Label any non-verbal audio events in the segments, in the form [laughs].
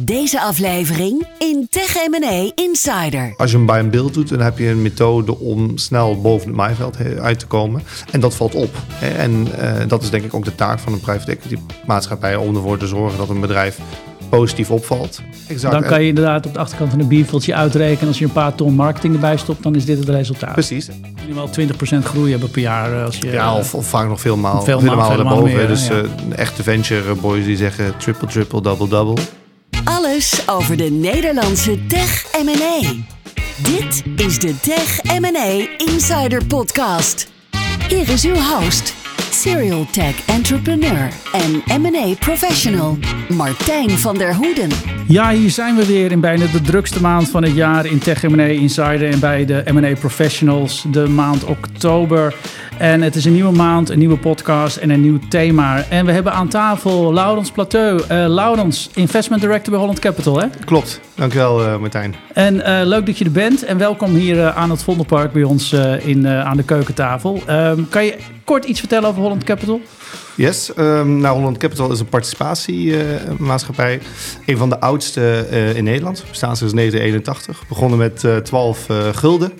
Deze aflevering in Tech M&A Insider. Als je hem bij een beeld doet, dan heb je een methode om snel boven het maaiveld uit te komen. En dat valt op. En uh, dat is denk ik ook de taak van een private equity maatschappij om ervoor te zorgen dat een bedrijf positief opvalt. Exact. Dan kan je inderdaad op de achterkant van een bierveldje uitrekenen. Als je een paar ton marketing erbij stopt, dan is dit het resultaat. Precies. Minimaal 20% groei hebben per jaar. eh, Als je, ja, of, of vaak nog veel maal, veel maal, daarboven. Meer, dus ja. uh, echte venture boys die zeggen triple, triple, double, double. Alles over de Nederlandse tech M&A. Dit is de Tech M&A Insider Podcast. Hier is uw host, serial tech entrepreneur en M&A professional Martijn van der Hoeden. Ja, hier zijn we weer in bijna de drukste maand van het jaar in Tech M&A Insider en bij de M&A Professionals, de maand oktober. En het is een nieuwe maand, een nieuwe podcast en een nieuw thema. En we hebben aan tafel Laurens Plateau. Uh, Laurens, Investment Director bij Holland Capital, hè? Klopt, dankjewel uh, Martijn. En uh, leuk dat je er bent en welkom hier aan het Vondelpark bij ons in, aan de keukentafel. Um, kan je kort iets vertellen over Holland Capital? Yes, um, nou Holland Capital is een participatiemaatschappij. een van de oudste in Nederland. We staan sinds 1981. Begonnen met 12 gulden.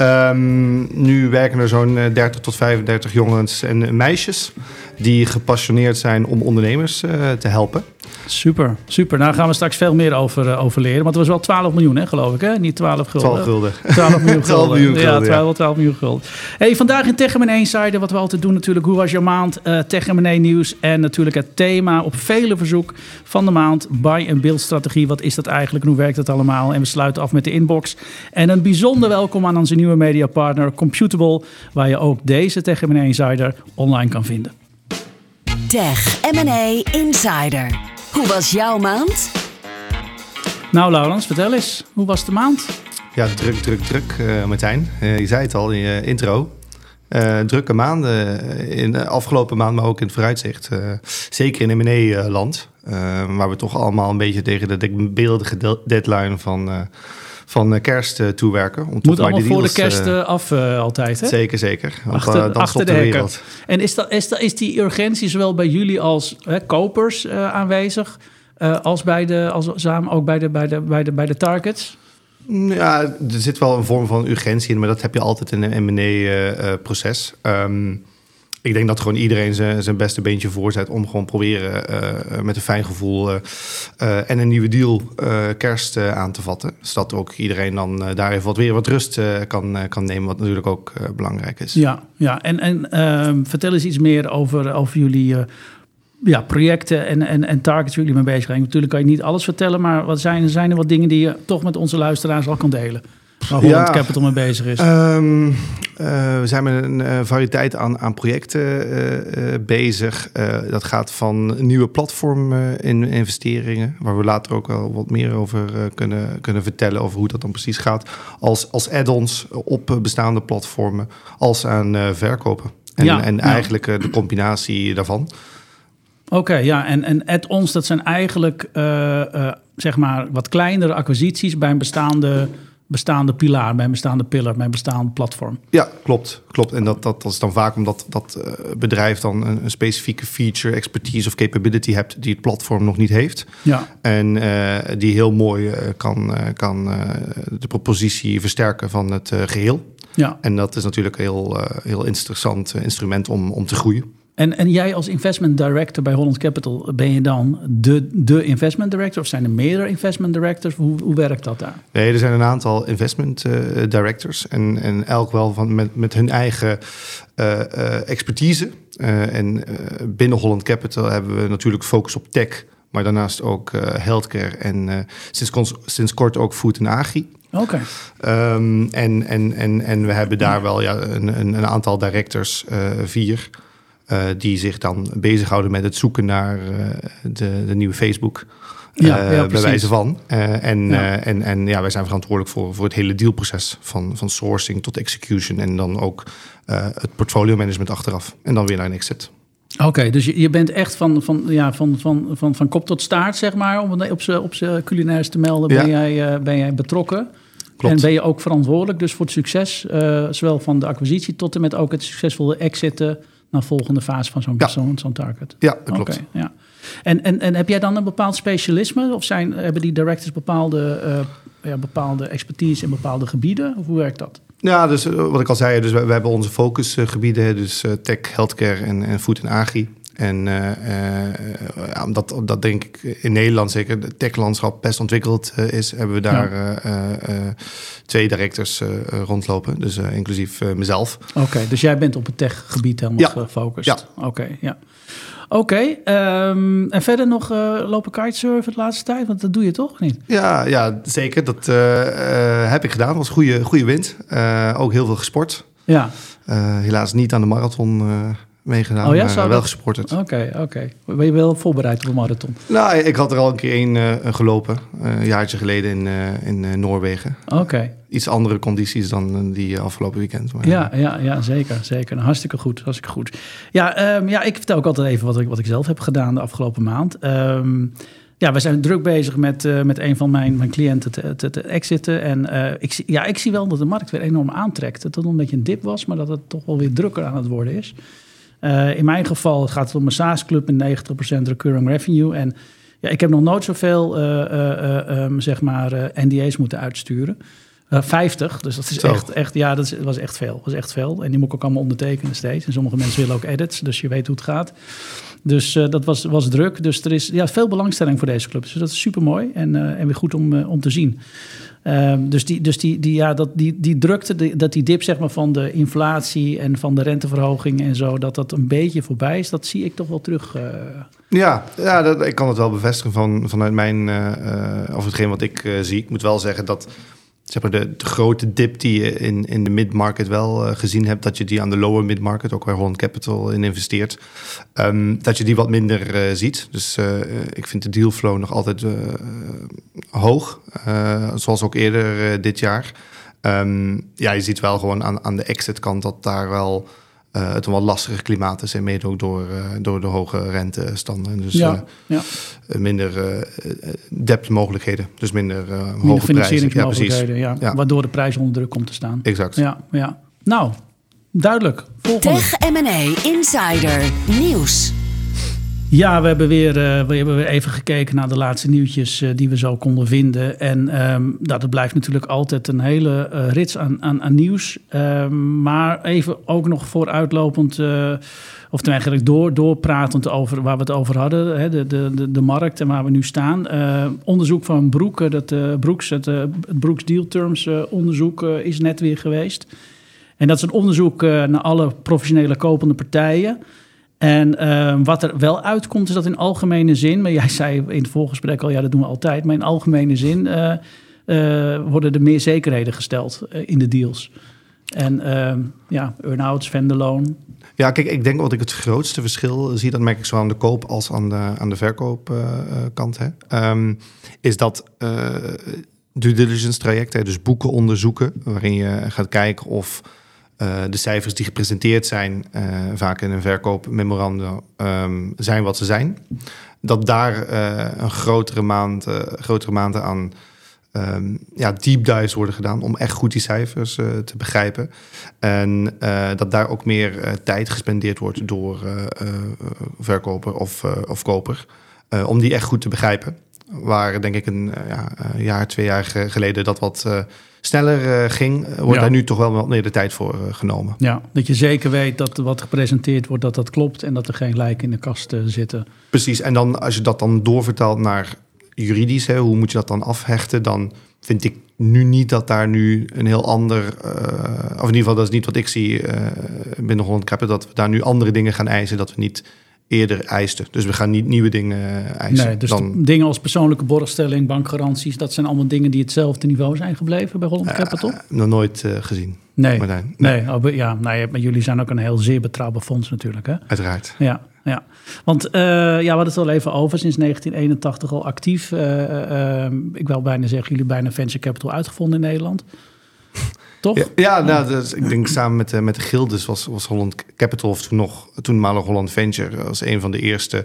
Um, nu werken er zo'n 30 tot 35 jongens en meisjes die gepassioneerd zijn om ondernemers uh, te helpen. Super, super. Daar gaan we straks veel meer over, uh, over leren. Want het was wel 12 miljoen, hè, geloof ik, hè? Niet 12 gulden. 12 gulden. 12 miljoen [laughs] gulden. 12 miljoen gulden, ja. 12, 12 miljoen gulden. Hey, vandaag in Tech M&A Insider, wat we altijd doen natuurlijk. Hoe was jouw maand? Uh, Tech M&A nieuws en natuurlijk het thema op vele verzoek van de maand. Buy- en build strategie. Wat is dat eigenlijk? Hoe werkt dat allemaal? En we sluiten af met de inbox. En een bijzonder welkom aan onze nieuwe mediapartner Computable. Waar je ook deze Tech M&A Insider online kan vinden. Tech M&A Insider. Hoe was jouw maand? Nou, Laurens, vertel eens. Hoe was de maand? Ja, druk, druk, druk, uh, Martijn. Uh, je zei het al in je intro. Uh, drukke maanden in de afgelopen maand, maar ook in het vooruitzicht. zeker in M&A-land, waar we toch allemaal een beetje tegen de beeldige deadline van van kerst uh, toewerken. Om Moet allemaal voor de kerst uh, af uh, altijd, hè? Zeker, zeker. Want achter, dan achter de, de wereld. En is, dat, is, dat, is die urgentie zowel bij jullie als hè, kopers aanwezig... als, bij de, als samen ook bij de, bij de, bij de, bij de targets? Ja, er zit wel een vorm van urgentie in... maar dat heb je altijd in een M&A-proces. Um, ik denk dat gewoon iedereen zijn, beste beentje voorzet om gewoon proberen uh, met een fijn gevoel uh, en een nieuwe deal kerst aan te vatten. Zodat ook iedereen dan daar even wat weer wat rust kan, kan nemen, wat natuurlijk ook belangrijk is. Ja, ja. en, en ehm, vertel eens iets meer over, over jullie ja, projecten en, en, en targets waar jullie mee bezig zijn. Natuurlijk kan je niet alles vertellen, maar wat zijn, zijn er wat dingen die je toch met onze luisteraars al kan delen? Waar Holland ja, Capital mee bezig is? Um, uh, we zijn met een uh, variëteit aan, aan projecten uh, bezig. dat gaat van nieuwe platforminvesteringen, waar we later ook wel wat meer over kunnen, kunnen vertellen, over hoe dat dan precies gaat. Als, als add-ons op bestaande platformen, als aan verkopen. En, ja, en eigenlijk de combinatie daarvan. Oké, okay, ja, en, en add-ons, dat zijn eigenlijk zeg maar wat kleinere acquisities bij een bestaande bestaande pilaar, mijn bestaande pillar, mijn bestaande platform. Ja, klopt. klopt. En dat, dat, dat is dan vaak omdat dat uh, bedrijf dan een, een, specifieke feature, expertise of capability hebt die het platform nog niet heeft. Ja. En uh, die heel mooi uh, kan, kan de propositie versterken van het geheel. Ja. En dat is natuurlijk een heel, heel interessant instrument om, om te groeien. En, en jij als investment director bij Holland Capital, ben je dan de, de investment director of zijn er meerdere investment directors? Hoe, hoe werkt dat daar? Nee, er zijn een aantal investment uh, directors en, en elk wel van, met, met hun eigen uh, uh, expertise. en binnen Holland Capital hebben we natuurlijk focus op tech, maar daarnaast ook healthcare en sinds, sinds kort ook food en agri. Oké. Okay. Um, en, en, en, en we hebben daar wel ja, een, een, een aantal directors, vier. Uh, die zich dan bezighouden met het zoeken naar uh, de, de, nieuwe Facebook. Ja, uh, bij wijze van. en, ja. en, en ja, wij zijn verantwoordelijk voor, voor het hele dealproces. Van, van sourcing tot execution. En dan ook het portfolio management achteraf. En dan weer naar een exit. Oké, okay, dus je, je bent echt van, van, ja, van, van, van, van kop tot staart, zeg maar. Om op zijn op culinaires te melden, ben, jij, ben jij betrokken. Klopt. En ben je ook verantwoordelijk dus voor het succes, zowel van de acquisitie tot en met ook het succesvolle exiten naar de volgende fase van zo'n zo'n target. Ja, dat klopt. Ja. En, en, en heb jij dan een bepaald specialisme? Of zijn, hebben die directors bepaalde, eh, ja, bepaalde expertise in bepaalde gebieden? Of hoe werkt dat? Ja, dus eh, wat ik al zei, dus we, hebben onze focusgebieden, dus eh, tech, healthcare en, en food en agri. En ja, omdat, omdat denk ik in Nederland zeker het techlandschap best ontwikkeld is, hebben we daar twee directors rondlopen, dus inclusief mezelf. Oké, dus jij bent op het techgebied helemaal Ja. gefocust. Ja. Oké, ja. Oké, ehm, en verder nog lopen kitesurfen de laatste tijd? Want dat doe je toch niet? Ja, ja zeker. Dat heb ik gedaan. was goede, goede wind. Ook heel veel gesport. Ja, helaas niet aan de marathon meegedaan, Oh ja, maar zou wel gesporterd. oké, oké. Ben je wel voorbereid op een marathon? Nou, ik had er al een keer één eh, gelopen, eh, een jaartje geleden in, eh, in eh, Noorwegen. Oké, Iets andere condities dan eh, die afgelopen weekend. Maar, ja, ja, ja, zeker, zeker. Nou, hartstikke goed, hartstikke goed. Ja, ehm, ja, ik vertel ook altijd even wat ik, wat ik zelf heb gedaan de afgelopen maand. Ehm, ja, we zijn druk bezig met, eh, met een van mijn, mijn cliënten te, te, te exiten. En eh, ik, zie- ja, ik zie wel dat de markt weer enorm aantrekt. Dat het een beetje een dip was, maar dat het toch wel weer drukker aan het worden is. Eh, in mijn geval gaat het om een SaaS-club met 90% recurring revenue. En ja, ik heb nog nooit zoveel eh, eh, eh, ehm, zeg maar, NDA's moeten uitsturen. Eh 50, dus dat is Zo. echt, echt, ja, dat is, was echt veel. was echt veel. En die moet ik ook allemaal ondertekenen steeds. En sommige mensen willen ook edits, dus je weet hoe het gaat. Dus dat was, was druk. Dus er is ja, veel belangstelling voor deze club. Dus dat is super mooi en, en weer goed om, om te zien. Ehm, dus die, dus die, die, ja, dat, die, die drukte, die, dat die dip zeg maar, van de inflatie en van de renteverhoging en zo, dat dat een beetje voorbij is, dat zie ik toch wel terug. eh. Ja, ja dat, ik kan het wel bevestigen van, vanuit mijn, eh, eh, of hetgeen wat ik zie. Ik moet wel zeggen dat de, grote dip die je in, in de mid-market wel eh, gezien hebt, dat je die aan de lower mid-market, ook waar Holland Capital in investeert, ehm, dat je die wat minder eh, ziet. Dus eh, ik vind de dealflow nog altijd hoog, zoals ook eerder dit jaar. Ehm, ja, je ziet wel gewoon aan, aan de exit kant dat daar wel eh, het een wat lastiger klimaat is. En mede ook door, eh, door de hoge rentestanden. Dus ja, ja. eh, minder eh, eh, debtmogelijkheden. Dus minder, eh Minder hoge. Ja, financieringsmogelijkheden, ja, Ja. waardoor de prijs onder druk komt te staan. Exact. Ja, ja. Nou, duidelijk. Volgende. Tech M&A Insider Nieuws. Ja, we hebben, weer, eh, we hebben weer even gekeken naar de laatste nieuwtjes eh, die we zo konden vinden. En nou, dat blijft natuurlijk altijd een hele eh, rits aan, aan, aan nieuws. Ehm, maar even ook nog vooruitlopend, of eigenlijk door, doorpratend over waar we het over hadden. Hè, de, de, de, markt en waar we nu staan. Onderzoek van Broek, dat, Broeks, het, het Broeks Deal Terms onderzoek is net weer geweest. En dat is een onderzoek naar alle professionele kopende partijen. En ehm, wat er wel uitkomt, is dat in algemene zin, maar jij zei in het voorgesprek al, ja, dat doen we altijd, maar in algemene zin eh, eh, worden er meer zekerheden gesteld eh, in de deals. En ehm, ja, earn-outs. Ja, kijk, ik denk wat ik het grootste verschil zie, dat merk ik zo aan de koop als aan de, aan de verkoopkant, hè, Ehm, is dat due diligence trajecten, dus boeken onderzoeken, waarin je gaat kijken of eh, de cijfers die gepresenteerd zijn, eh, vaak in een verkoopmemorandum, ehm, zijn wat ze zijn. Dat daar eh, een grotere, maand, grotere maanden aan ehm, ja, deep dives worden gedaan om echt goed die cijfers te begrijpen. En dat daar ook meer tijd gespendeerd wordt door verkoper of, of koper. om die echt goed te begrijpen. Waar denk ik een ja, jaar, twee jaar ge- geleden dat wat sneller eh, ging, wordt Ja. daar nu toch wel wat meer de tijd voor eh, genomen. Ja, dat je zeker weet dat wat gepresenteerd wordt, dat dat klopt en dat er geen lijken in de kast eh, zitten. Precies, en dan als je dat dan doorvertaalt naar juridisch, hè, hoe moet je dat dan afhechten, dan vind ik nu niet dat daar nu een heel ander, of in ieder geval dat is niet wat ik zie eh, binnen Holland Capital, dat we daar nu andere dingen gaan eisen dat we niet eerder eisten. Dus we gaan niet nieuwe dingen eh, eisen. Nee, dus dan, dingen als persoonlijke borgstelling, bankgaranties, dat zijn allemaal dingen die hetzelfde niveau zijn gebleven bij Holland Capital? eh, nog nooit eh, gezien, Nee. Martijn. Nee, oh, ja, nou, ja, maar jullie zijn ook een heel zeer betrouwbaar fonds natuurlijk. Hè? Uiteraard. Ja, ja. Want ja, we hadden het al even over, sinds 1981 al actief. Ik wil bijna zeggen, jullie bijna venture capital uitgevonden in Nederland. Toch? Ja, ja nou, dus ik denk samen met, de- met de Gildes was, was Holland Capital, of toen nog toenmalig Holland Venture, als een van de eerste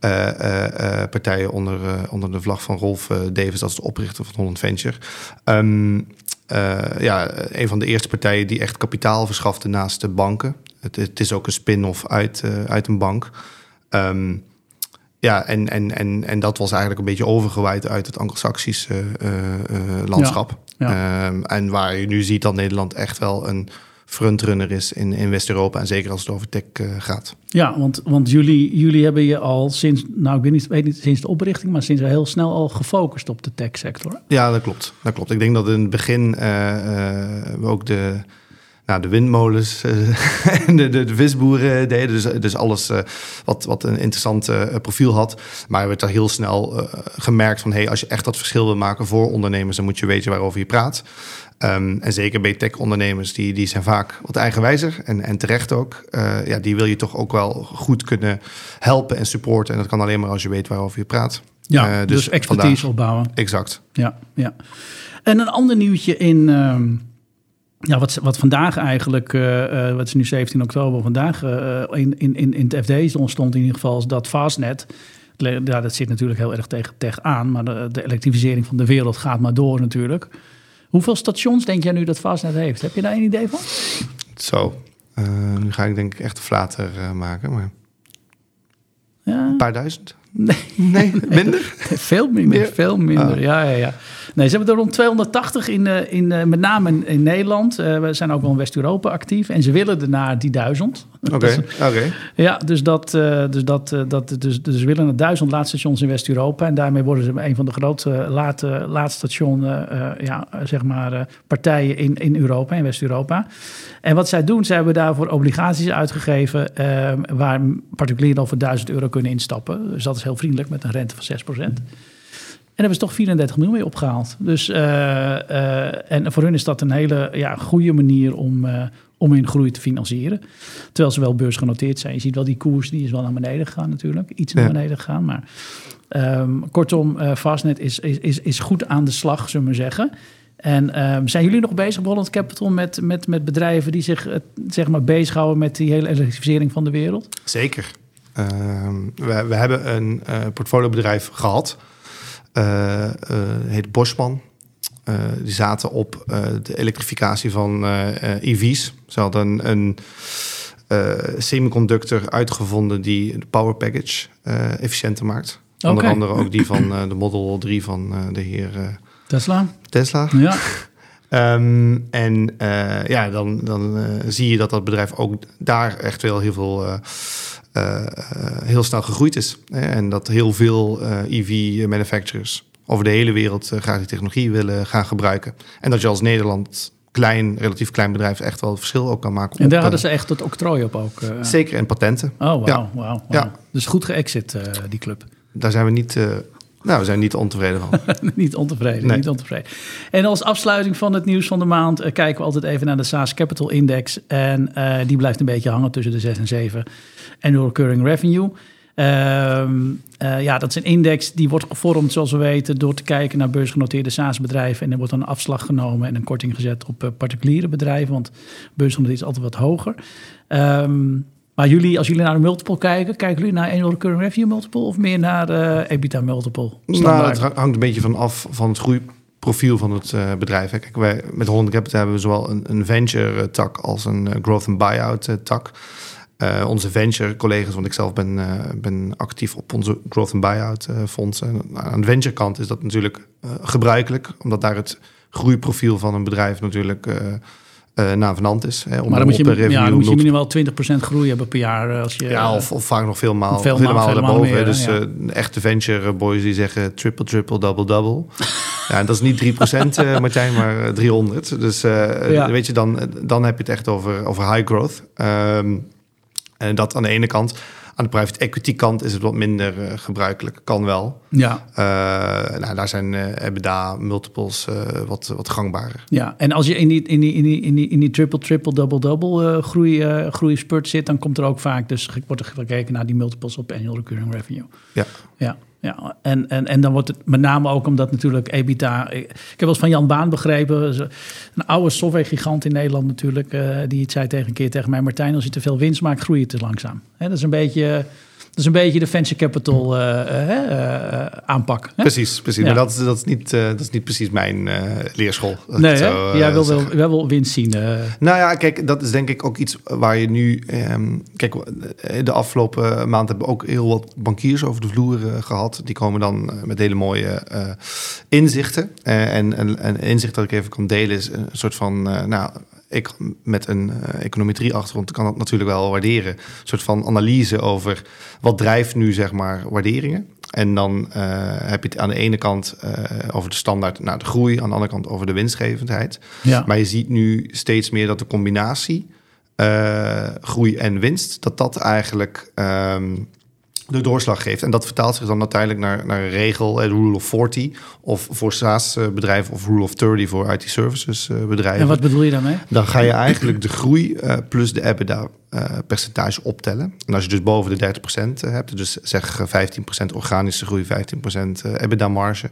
eh, eh, eh, partijen onder, eh, onder de vlag van Rolf eh, Davis, is de oprichter van Holland Venture. Ehm, eh, ja, een van de eerste partijen die echt kapitaal verschafte naast de banken. Het, het is ook een spin-off uit, uit een bank. Um, ja, en, en, en, en dat was eigenlijk een beetje overgewaaid uit het Anglo-Saxische uh, landschap. Ja, ja. Um, en waar je nu ziet dat Nederland echt wel een frontrunner is in, in West-Europa. En zeker als het over tech uh, gaat. Ja, want, want jullie, jullie hebben je al sinds, nou ik weet niet, weet niet sinds de oprichting, maar sinds heel snel al gefocust op de tech-sector. Ja, dat klopt. Dat klopt. Ik denk dat in het begin uh, uh, ook de nou, de windmolens [laughs] en de, de, de, visboeren deden. Dus, dus alles uh, wat, wat een interessant uh, profiel had. Maar we werd er heel snel gemerkt van... Hey, als je echt dat verschil wil maken voor ondernemers... dan moet je weten waarover je praat. Um, en zeker bij tech-ondernemers, die, die zijn vaak wat eigenwijzer. En, en terecht ook. ja, die wil je toch ook wel goed kunnen helpen en supporten. En dat kan alleen maar als je weet waarover je praat. Ja, dus, dus expertise vandaag, opbouwen. Exact. Ja, ja. En een ander nieuwtje in... Um ja, wat, wat vandaag eigenlijk, uh, uh, wat is nu 17 oktober, vandaag uh, in, in, in het FD ontstond in ieder geval, is dat Fastnet, ja, dat zit natuurlijk heel erg tegen tech aan, maar de, de, elektrificering van de wereld gaat maar door natuurlijk. Hoeveel stations denk jij nu dat Fastnet heeft? Heb je daar een idee van? Zo, nu ga ik denk ik echt flater maken, maar ja. een paar duizend? Nee, nee [laughs] minder? veel minder, veel minder, oh. ja, ja, ja. Nee, ze hebben er rond 280 in, uh, in uh, met name in, in Nederland. Uh, we zijn ook wel in West-Europa actief. En ze willen er naar die duizend. Oké, [laughs] okay, okay. Ja, dus, dat, dus, dat, dat, dus, dus ze willen naar duizend laadstations in West-Europa. En daarmee worden ze een van de grote laad, laadstation ja, zeg maar, partijen in, in Europa, in West-Europa. En wat zij doen, ze hebben daarvoor obligaties uitgegeven... waar particulieren al voor 1000 euro kunnen instappen. Dus dat is heel vriendelijk met een rente van 6 procent. En hebben ze toch 34 miljoen mee opgehaald. Dus, uh, uh, en voor hun is dat een hele ja, goede manier om, uh, om hun groei te financieren. Terwijl ze wel beursgenoteerd zijn. Je ziet wel die koers, die is wel naar beneden gegaan natuurlijk. Iets naar beneden gegaan. Maar um, kortom, Fastnet is, is, is, is goed aan de slag, zullen we zeggen. En um, zijn jullie nog bezig, Holland Capital, met, met, met bedrijven die zich zeg maar bezighouden met die hele elektrificering van de wereld? Zeker. Ehm, we, we hebben een portfoliobedrijf gehad uh, heet Bosman. Die zaten op de elektrificatie van EV's. Ze hadden een, een semiconductor uitgevonden die de power package efficiënter maakt. Okay. Onder andere ook die van de Model 3 van de heer Tesla. Tesla. Ja. Um, [laughs] en ja, dan, dan zie je dat dat bedrijf ook daar echt wel heel veel heel snel gegroeid is. En dat heel veel EV-manufacturers over de hele wereld graag die technologie willen gaan gebruiken. En dat je als Nederland klein, relatief klein bedrijf echt wel het verschil ook kan maken. En daar hadden ze echt het octrooi op ook? Zeker, en patenten. Oh, wauw. Ja. Wow, wow. ja. Dus goed geëxit, die club. Daar zijn we niet nou, we zijn niet ontevreden van. [laughs] niet ontevreden, nee. niet ontevreden. En als afsluiting van het nieuws van de maand uh, kijken we altijd even naar de SaaS Capital Index. En uh, die blijft een beetje hangen tussen de 6 en 7. Annual Recurring Revenue. Uh, ja, dat is een index die wordt gevormd, zoals we weten, door te kijken naar beursgenoteerde SaaS-bedrijven. En er wordt dan een afslag genomen en een korting gezet op particuliere bedrijven, want beursgenoteerd is altijd wat hoger. Um, maar jullie, als jullie naar de multiple kijken, kijken jullie naar annual recurring revenue multiple of meer naar uh, EBITDA multiple? Nou, het hangt een beetje van af van het groeiprofiel van het uh, bedrijf. Kijk, wij met Holland Capital hebben we zowel een, een venture tak als een growth and buyout tak. Uh, onze venture collega's, want ik zelf ben, ben actief op onze growth and buyout fondsen. Aan de venture kant is dat natuurlijk gebruikelijk, omdat daar het groeiprofiel van een bedrijf natuurlijk uh, navenant is. Hè, om maar dan moet je, ja, dan moet je minimaal 20% groei hebben per jaar. Eh, als je, ja, of, of vaak nog veel maal, veel, veel maal, daarboven. Meer, dus ja. uh, echte venture boys die zeggen triple, triple, double, double. [laughs] ja, dat is niet 3% uh, Martijn, maar 300. Dus ja. weet je, dan, dan heb je het echt over, over high growth. Um, en dat aan de ene kant. Aan de private equity kant is het wat minder uh, gebruikelijk. Kan wel. Ja. Uh, nou, daar zijn uh, EBITDA multiples wat, wat gangbarer. Ja, en als je in die, in die, in die, in die, in die triple, triple, double, double groei, groei spurt zit, dan komt er ook vaak, dus wordt er gekeken naar die multiples op annual recurring revenue. Ja. Ja. Ja, en, en, en dan wordt het met name ook omdat natuurlijk EBITDA... Ik, heb wel eens van Jan Baan begrepen, een oude softwaregigant in Nederland natuurlijk... Uh, die het zei tegen een keer tegen mij... Martijn, als je te veel winst maakt, groei je te langzaam. Hè, dat is een beetje Dat is een beetje de venture capital uh, uh, aanpak. Hè? Precies, precies. Ja. Maar dat is, dat, is niet, dat is niet precies mijn leerschool. Nee, zo, jij wil wel, wel, wel winst zien. Nou ja, kijk, dat is denk ik ook iets waar je nu... Um, kijk, de afgelopen maand hebben we ook heel wat bankiers over de vloer gehad. Die komen dan met hele mooie inzichten. en een inzicht dat ik even kan delen is een soort van... nou, ik met een uh, econometrie-achtergrond kan dat natuurlijk wel waarderen. Een soort van analyse over wat drijft nu, zeg maar, waarderingen. En dan uh, heb je het aan de ene kant uh, over de standaard naar de groei, aan de andere kant over de winstgevendheid. Ja. Maar je ziet nu steeds meer dat de combinatie groei en winst, dat dat eigenlijk um, de doorslag geeft. En dat vertaalt zich dan uiteindelijk naar, naar een regel, de rule of 40, of voor SaaS-bedrijven of rule of 30 voor IT-services-bedrijven. En wat bedoel je daarmee? Dan ga je eigenlijk de groei uh, plus de EBITDA uh, percentage optellen. En als je dus boven de 30% hebt, dus zeg 15% organische groei, 15% EBITDA marge,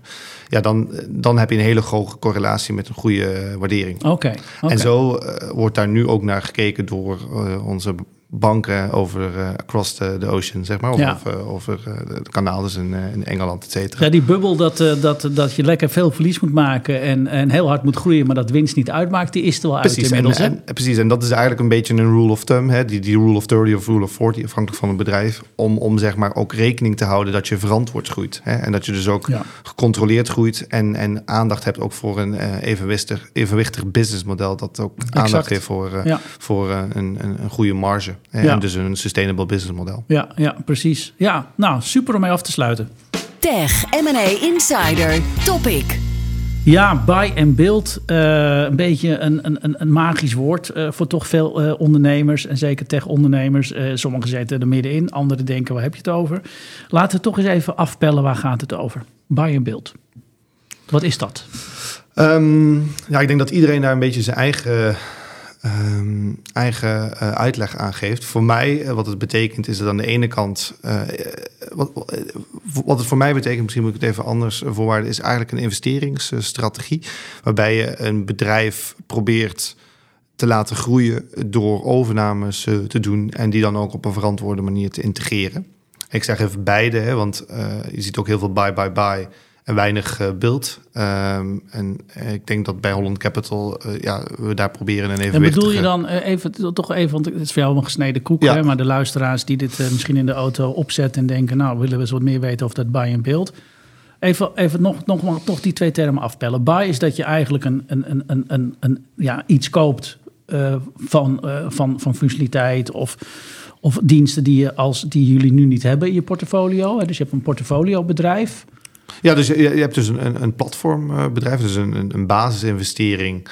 ja, dan, dan heb je een hele hoge correlatie met een goede waardering. Oké. Okay, okay. En zo uh, wordt daar nu ook naar gekeken door onze banken over uh, across the, the, ocean, zeg maar. Of, ja. of uh, over uh, de kanaal dus in, in Engeland, et cetera. Ja, die bubbel dat, dat, dat je lekker veel verlies moet maken en, en heel hard moet groeien, maar dat winst niet uitmaakt, die is er wel precies, uit inmiddels. En, en, precies, en dat is eigenlijk een beetje een rule of thumb, hè? Die, die rule of 30 of rule of 40, afhankelijk van het bedrijf, om, om zeg maar ook rekening te houden dat je verantwoord groeit. Hè? En dat je dus ook ja. gecontroleerd groeit en, en aandacht hebt ook voor een evenwichtig, evenwichtig businessmodel dat ook exact. aandacht heeft voor, ja. voor een, een, een goede marge. En dus een sustainable business model. Ja, ja, precies. Ja, nou, super om mee af te sluiten. Tech M&A Insider Topic. Ja, buy en build. Uh, een beetje een, een, een magisch woord uh, voor toch veel uh, ondernemers. En zeker tech-ondernemers. sommigen zitten er middenin, anderen denken, waar heb je het over? Laten we toch eens even afpellen, waar gaat het over? Buy en build. Wat is dat? Um, ja, ik denk dat iedereen daar een beetje zijn eigen um, eigen uh, uitleg aangeeft. Voor mij, uh, wat het betekent, is dat aan de ene kant. Uh, wat, wat het voor mij betekent, misschien moet ik het even anders voorwaarden, is eigenlijk een investeringsstrategie. Waarbij je een bedrijf probeert te laten groeien door overnames te doen en die dan ook op een verantwoorde manier te integreren. Ik zeg even beide, hè, want je ziet ook heel veel buy, buy, buy en weinig uh, beeld. Um, en ik denk dat bij Holland Capital, uh, ja, we daar proberen een even. En bedoel je dan uh, even, toch even, want het is voor jou een gesneden koek, ja. hè, maar de luisteraars die dit misschien in de auto opzetten en denken, nou, willen we eens wat meer weten over dat buy en beeld. Even, even nog, nog, nog die twee termen afpellen. Buy is dat je eigenlijk een, een, een, een, een, ja, iets koopt van, van, van functionaliteit of of diensten die, je als, die jullie nu niet hebben in je portfolio. Dus je hebt een portfoliobedrijf. Ja, dus je, je hebt dus een, een platformbedrijf, dus een, een basisinvestering.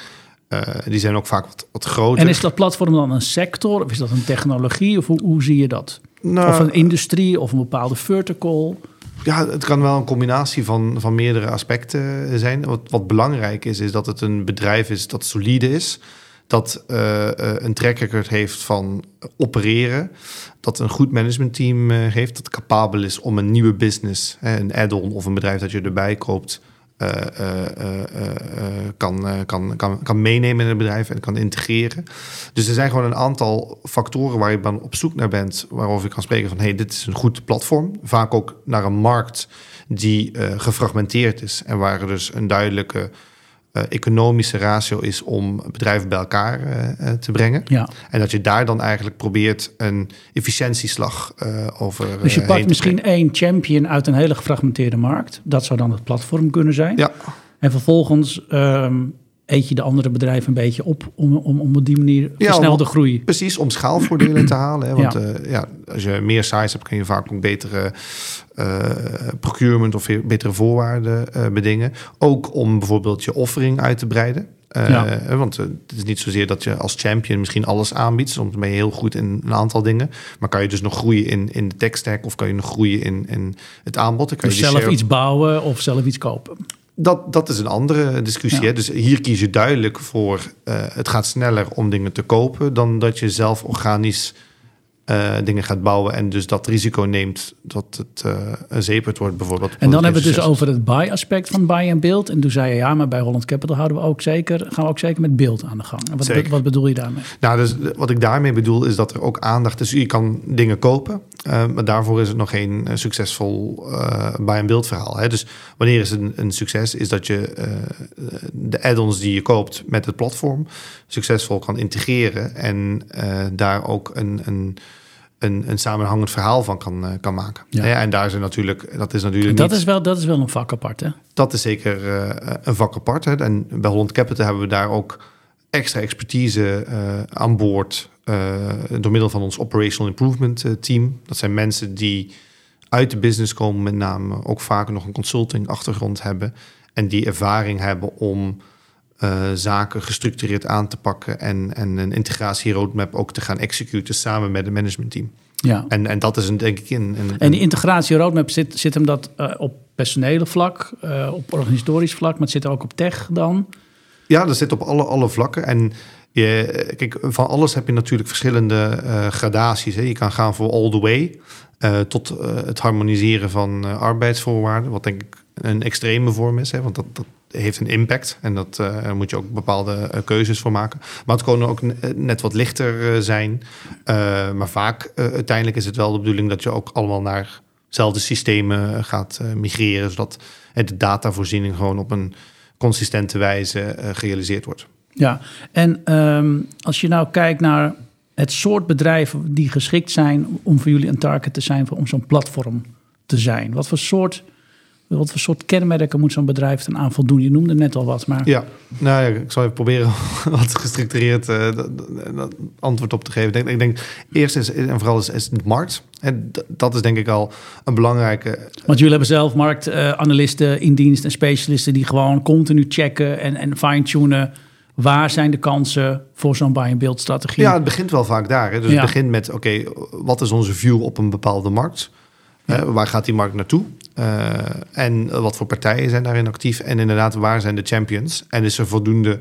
Uh, die zijn ook vaak wat, wat groter. En is dat platform dan een sector of is dat een technologie of hoe, hoe zie je dat? Nou, of een industrie of een bepaalde vertical? Ja, het kan wel een combinatie van, van meerdere aspecten zijn. Wat, wat belangrijk is, is dat het een bedrijf is dat solide is dat uh, een track heeft van opereren, dat een goed managementteam uh, heeft, dat capabel is om een nieuwe business, een add-on of een bedrijf dat je erbij koopt, kan, kan, kan, kan meenemen in het bedrijf en kan integreren. Dus er zijn gewoon een aantal factoren waar je dan op zoek naar bent, waarover je kan spreken van hey, dit is een goed platform. Vaak ook naar een markt die gefragmenteerd is en waar er dus een duidelijke economische ratio is om bedrijven bij elkaar uh, te brengen. Ja. En dat je daar dan eigenlijk probeert een efficiëntieslag over. Dus je pakt misschien één champion uit een hele gefragmenteerde markt. Dat zou dan het platform kunnen zijn. Ja. En vervolgens um, eet je de andere bedrijven een beetje op om, om, om op die manier versnelde ja, groei. Precies, om schaalvoordelen te halen. Hè? Want ja. Uh, ja. als je meer size hebt, kun je vaak ook betere uh, procurement of betere voorwaarden uh, bedingen. Ook om bijvoorbeeld je offering uit te breiden. Ja. Want het is niet zozeer dat je als champion misschien alles aanbiedt. Soms ben je heel goed in een aantal dingen. Maar kan je dus nog groeien in, in de tech stack of kan je nog groeien in, in het aanbod? Kan dus je zelf share... iets bouwen of zelf iets kopen? Dat, dat is een andere discussie. Ja. Dus hier kies je duidelijk voor... Uh, het gaat sneller om dingen te kopen... dan dat je zelf organisch eh, dingen gaat bouwen en dus dat risico neemt dat het uh, een zeepert wordt bijvoorbeeld. En dan hebben we het dus over het buy-aspect van buy en build. En toen zei je ja, maar bij Holland Capital houden we ook zeker, gaan we ook zeker met beeld aan de gang. En wat, wat bedoel je daarmee? Nou, dus wat ik daarmee bedoel is dat er ook aandacht is. Je kan dingen kopen, uh, maar daarvoor is het nog geen succesvol buy en build verhaal. Hè? Dus wanneer is een, een succes, is dat je de add-ons die je koopt met het platform succesvol kan integreren en daar ook een, een een, een samenhangend verhaal van kan, uh, kan maken. Ja. en daar zijn natuurlijk, dat is natuurlijk. Dat, is, wel, dat is wel een vak apart, hè? Dat is zeker uh, een vak apart. Hè? En bij Holland Capital hebben we daar ook extra expertise uh, aan boord. door middel van ons Operational Improvement Team. Dat zijn mensen die uit de business komen, met name ook vaak nog een consulting achtergrond hebben. En die ervaring hebben om uh, zaken gestructureerd aan te pakken en, en een integratie roadmap ook te gaan executen samen met het managementteam. Ja. En, en dat is een, denk ik in. Een, en die integratie roadmap zit, zit hem dat uh, op personele vlak, uh, op organisatorisch vlak, maar het zit ook op tech dan? Ja, dat zit op alle, alle vlakken. En je, kijk, van alles heb je natuurlijk verschillende gradaties. Hè. Je kan gaan voor all the way tot het harmoniseren van arbeidsvoorwaarden, wat denk ik een extreme vorm is. Hè, want dat, dat heeft een impact. En dat, uh, daar moet je ook bepaalde uh, keuzes voor maken. Maar het kan ook net wat lichter zijn. maar vaak, uiteindelijk is het wel de bedoeling dat je ook allemaal naar dezelfde systemen gaat migreren. Zodat de datavoorziening gewoon op een consistente wijze gerealiseerd wordt. Ja, en um, als je nou kijkt naar het soort bedrijven die geschikt zijn om voor jullie een target te zijn, om zo'n platform te zijn. Wat voor soort wat voor soort kenmerken moet zo'n bedrijf dan aan voldoen? Je noemde net al wat, maar... Ja, nou ja, ik zal even proberen [laughs] wat gestructureerd uh, antwoord op te geven. Ik denk, ik denk eerst is, en vooral is, is het markt. En dat is denk ik al een belangrijke... Want jullie hebben zelf marktanalisten in dienst en specialisten... die gewoon continu checken en, en fine-tunen... Waar zijn de kansen voor zo'n buy-and-build strategie? Ja, het begint wel vaak daar. Hè? Dus het begint met, oké, wat is onze view op een bepaalde markt? waar gaat die markt naartoe? Uh, en wat voor partijen zijn daarin actief? En inderdaad, waar zijn de champions? En is er voldoende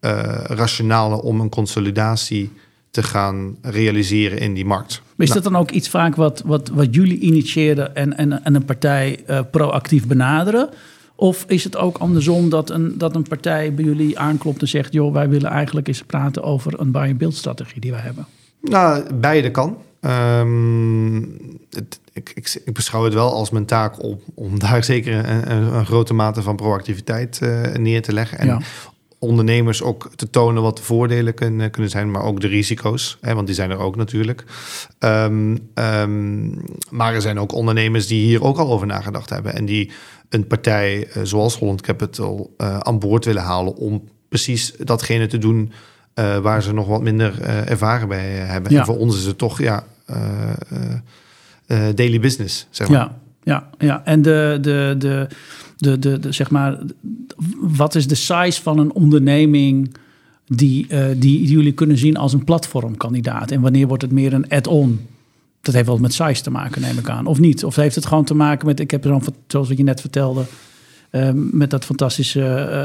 uh, rationale om een consolidatie te gaan realiseren in die markt? is nou. dat dan ook iets vaak wat, wat, wat jullie initiëren en, en, en een partij uh, proactief benaderen? Of is het ook andersom dat een, dat een partij bij jullie aanklopt en zegt: joh, wij willen eigenlijk eens praten over een buy-and-build strategie die wij hebben? Nou, beide kan. Um, het, ik, ik, ik, beschouw het wel als mijn taak om, om daar [laughs] zeker een, een, grote mate van proactiviteit uh, neer te leggen. En ondernemers ook te tonen wat de voordelen kunnen, kunnen zijn, maar ook de risico's. Hè, want die zijn er ook natuurlijk. Um, um, maar er zijn ook ondernemers die hier ook al over nagedacht hebben. En die een partij uh, zoals Holland Capital uh, aan boord willen halen om precies datgene te doen. Uh, waar ze nog wat minder ervaren bij hebben. Ja. En voor ons is het toch ja, uh, daily business, zeg maar. Ja, ja, ja. en de, de, de, de, de, zeg maar, wat is de size van een onderneming die, die, jullie kunnen zien als een platformkandidaat? En wanneer wordt het meer een add-on? Dat heeft wel met size te maken, neem ik aan. Of niet? Of heeft het gewoon te maken met, ik heb dan, zoals wat je net vertelde, uh, met dat fantastische,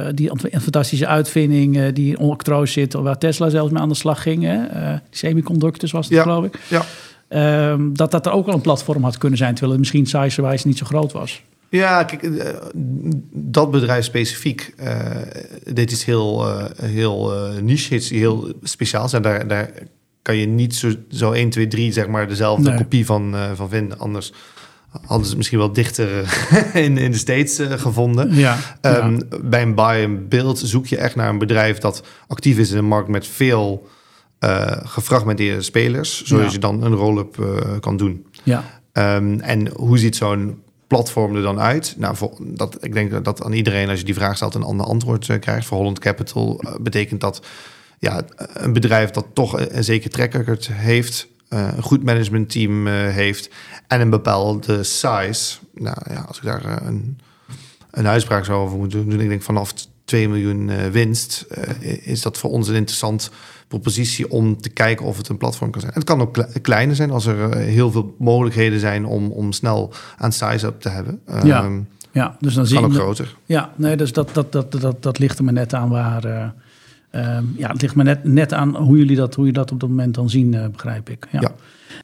uh, die fantastische uitvinding uh, die in zit, waar Tesla zelfs mee aan de slag ging. Hè? semiconductors was het, ja, geloof ik. Ja. Um, dat dat er ook wel een platform had kunnen zijn, terwijl het misschien size-wise niet zo groot was. Ja, kijk, dat bedrijf specifiek dit is heel, heel niche, iets heel speciaals. En daar, daar kan je niet zo, zo 1, 2, 3 zeg maar dezelfde nee. kopie van, van vinden. Anders hadden ze misschien wel dichter [laughs] in, in de States gevonden. Ja, um, ja. Bij een buy and build zoek je echt naar een bedrijf dat actief is in een markt met veel uh, gefragmenteerde spelers, zodat ja. je dan een roll-up uh, kan doen. Ja. Um, en hoe ziet zo'n platform er dan uit? Nou, voor, dat, ik denk dat aan iedereen, als je die vraag stelt, een ander antwoord krijgt. Voor Holland Capital betekent dat ja, een bedrijf dat toch een, een zeker track record heeft, een goed managementteam heeft en een bepaalde size. Nou ja, als ik daar een, een uitspraak zou over moeten doen, ik denk vanaf 2 miljoen winst, is dat voor ons een interessant propositie om te kijken of het een platform kan zijn. Het kan ook kleiner zijn als er eh, heel veel mogelijkheden zijn om, om snel aan size-up te hebben. Ja, um, ja dus dan zie je... Kan ook groter. Ja, nee, dus dat, dat, dat, dat, dat ligt er me net aan waar... Uh, um, ja, het ligt me net, net aan hoe jullie dat, hoe je dat op dat moment dan zien, uh, begrijp ik. Ja. ja.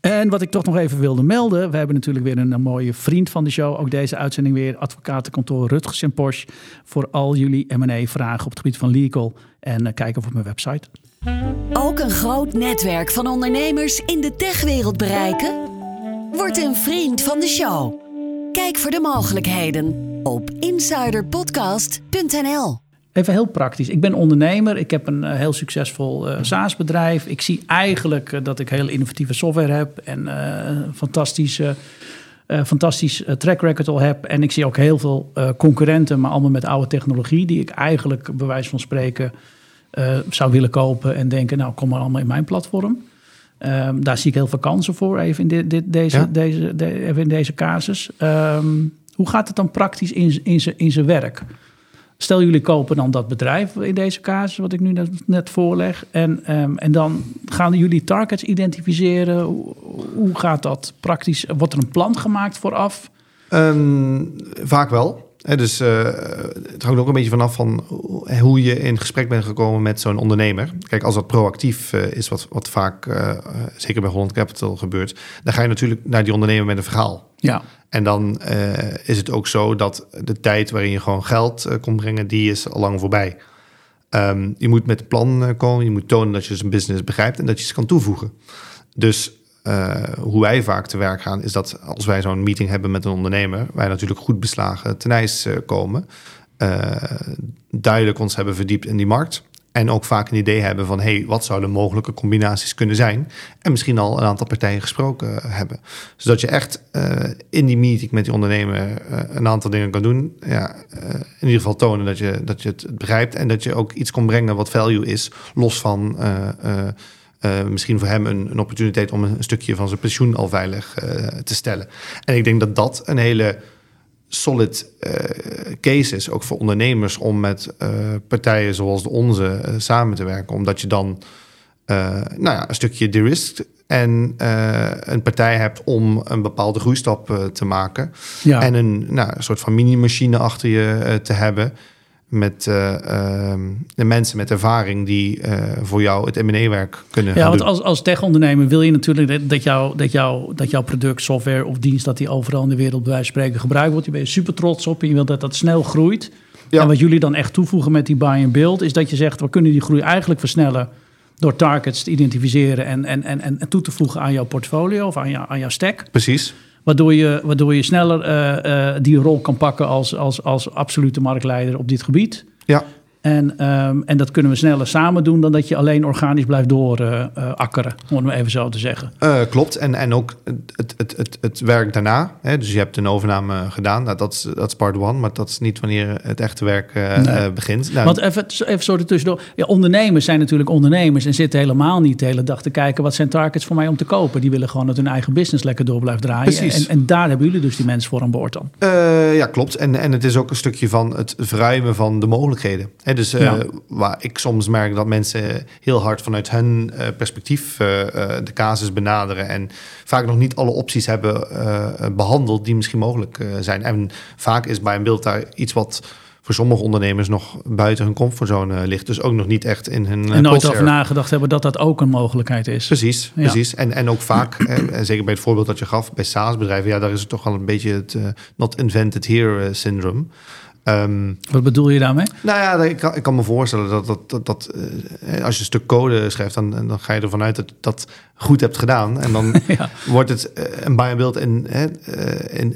En wat ik toch nog even wilde melden. We hebben natuurlijk weer een, een mooie vriend van de show. Ook deze uitzending weer. Advocatenkantoor Rutgers en Porsche. Voor al jullie M&A vragen op het gebied van legal. En uh, kijk even op mijn website. Ook een groot netwerk van ondernemers in de techwereld bereiken? Word een vriend van de show. Kijk voor de mogelijkheden op insiderpodcast.nl. Even heel praktisch. Ik ben ondernemer. Ik heb een uh, heel succesvol uh, SaaS-bedrijf. Ik zie eigenlijk uh, dat ik hele innovatieve software heb en fantastische, fantastisch track record al heb. En ik zie ook heel veel concurrenten, maar allemaal met oude technologie, die ik eigenlijk, bij wijze van spreken, zou willen kopen en denken: nou, kom maar allemaal in mijn platform. Um, daar zie ik heel veel kansen voor, even in, dit, dit, deze, ja? deze, de, even in deze casus. Um, hoe gaat het dan praktisch in zijn werk? Stel jullie kopen dan dat bedrijf in deze casus, wat ik nu net, voorleg. En, um, en dan gaan jullie targets identificeren. Hoe, gaat dat praktisch? Wordt er een plan gemaakt vooraf? Um, vaak wel. Dus uh, het hangt ook een beetje vanaf van hoe je in gesprek bent gekomen met zo'n ondernemer. Kijk, als dat proactief uh, is, wat, wat vaak, uh, zeker bij Holland Capital gebeurt, dan ga je natuurlijk naar die ondernemer met een verhaal. Ja. En dan is het ook zo dat de tijd waarin je gewoon geld kon brengen, die is al lang voorbij. Um, je moet met een plan komen, je moet tonen dat je zijn business begrijpt en dat je ze kan toevoegen. Dus uh, hoe wij vaak te werk gaan, is dat als wij zo'n meeting hebben met een ondernemer, wij natuurlijk goed beslagen ten ijs uh, komen, uh, duidelijk ons hebben verdiept in die markt. En ook vaak een idee hebben van, hey, wat zouden mogelijke combinaties kunnen zijn? En misschien al een aantal partijen gesproken hebben. Zodat je echt in die meeting met die ondernemer een aantal dingen kan doen. Ja, in ieder geval tonen dat je, dat je het begrijpt. En dat je ook iets kon brengen wat value is, los van uh, misschien voor hem een, een, opportuniteit om een stukje van zijn pensioen al veilig uh, te stellen. En ik denk dat dat een hele solid uh, case is, ook voor ondernemers, om met partijen zoals de onze samen te werken. Omdat je dan nou ja, een stukje de-risk en een partij hebt om een bepaalde groeistap te maken. Ja. En een, nou, een soort van mini-machine achter je te hebben met uh, uh, de mensen met ervaring die uh, voor jou het M&A-werk kunnen ja, want doen. als, als tech-ondernemer wil je natuurlijk dat, jou, dat, jou, dat jouw product, software of dienst... dat die overal in de wereld bij wijze van spreken gebruikt wordt. Je bent super trots op en je wilt dat dat snel groeit. Ja. En wat jullie dan echt toevoegen met die buy-and-build... is dat je zegt, we kunnen die groei eigenlijk versnellen... door targets te identificeren en, en, en, en toe te voegen aan jouw portfolio of aan, jou, aan jouw stack. Precies. Waardoor je, waardoor je sneller uh, uh, die rol kan pakken als, als, als absolute marktleider op dit gebied. Ja. En, um, en dat kunnen we sneller samen doen dan dat je alleen organisch blijft doorakkeren, uh, om het even zo te zeggen. Uh, klopt. En, en ook het, het, het, het werk daarna. Hè? Dus je hebt een overname gedaan. Nou, dat, is, dat is part one, maar dat is niet wanneer het echte werk nee. begint. Nou, Want even, even zo ertussendoor. Ja, ondernemers zijn natuurlijk ondernemers en zitten helemaal niet de hele dag te kijken wat zijn targets voor mij om te kopen. Die willen gewoon dat hun eigen business lekker door blijft draaien. Precies. En, en daar hebben jullie dus die mensen voor aan boord dan. ja, klopt. En, en het is ook een stukje van het verruimen van de mogelijkheden. Dus uh, ja. waar ik soms merk dat mensen heel hard vanuit hun uh, perspectief uh, de casus benaderen en vaak nog niet alle opties hebben behandeld die misschien mogelijk zijn. En vaak is bij een beeld daar iets wat voor sommige ondernemers nog buiten hun comfortzone ligt. Dus ook nog niet echt in hun. En nooit over nagedacht hebben dat dat ook een mogelijkheid is. Precies, ja. precies. En, en ook vaak, en zeker bij het voorbeeld dat je gaf bij SaaS-bedrijven, ja, daar is het toch wel een beetje het uh, not invented here syndroom. Um, Wat bedoel je daarmee? Nou ja, ik kan, ik kan me voorstellen dat, dat, dat, dat uh, als je een stuk code schrijft, dan, dan ga je ervan uit dat dat goed hebt gedaan. En dan [laughs] ja. wordt het uh, een buy-and-build in, in,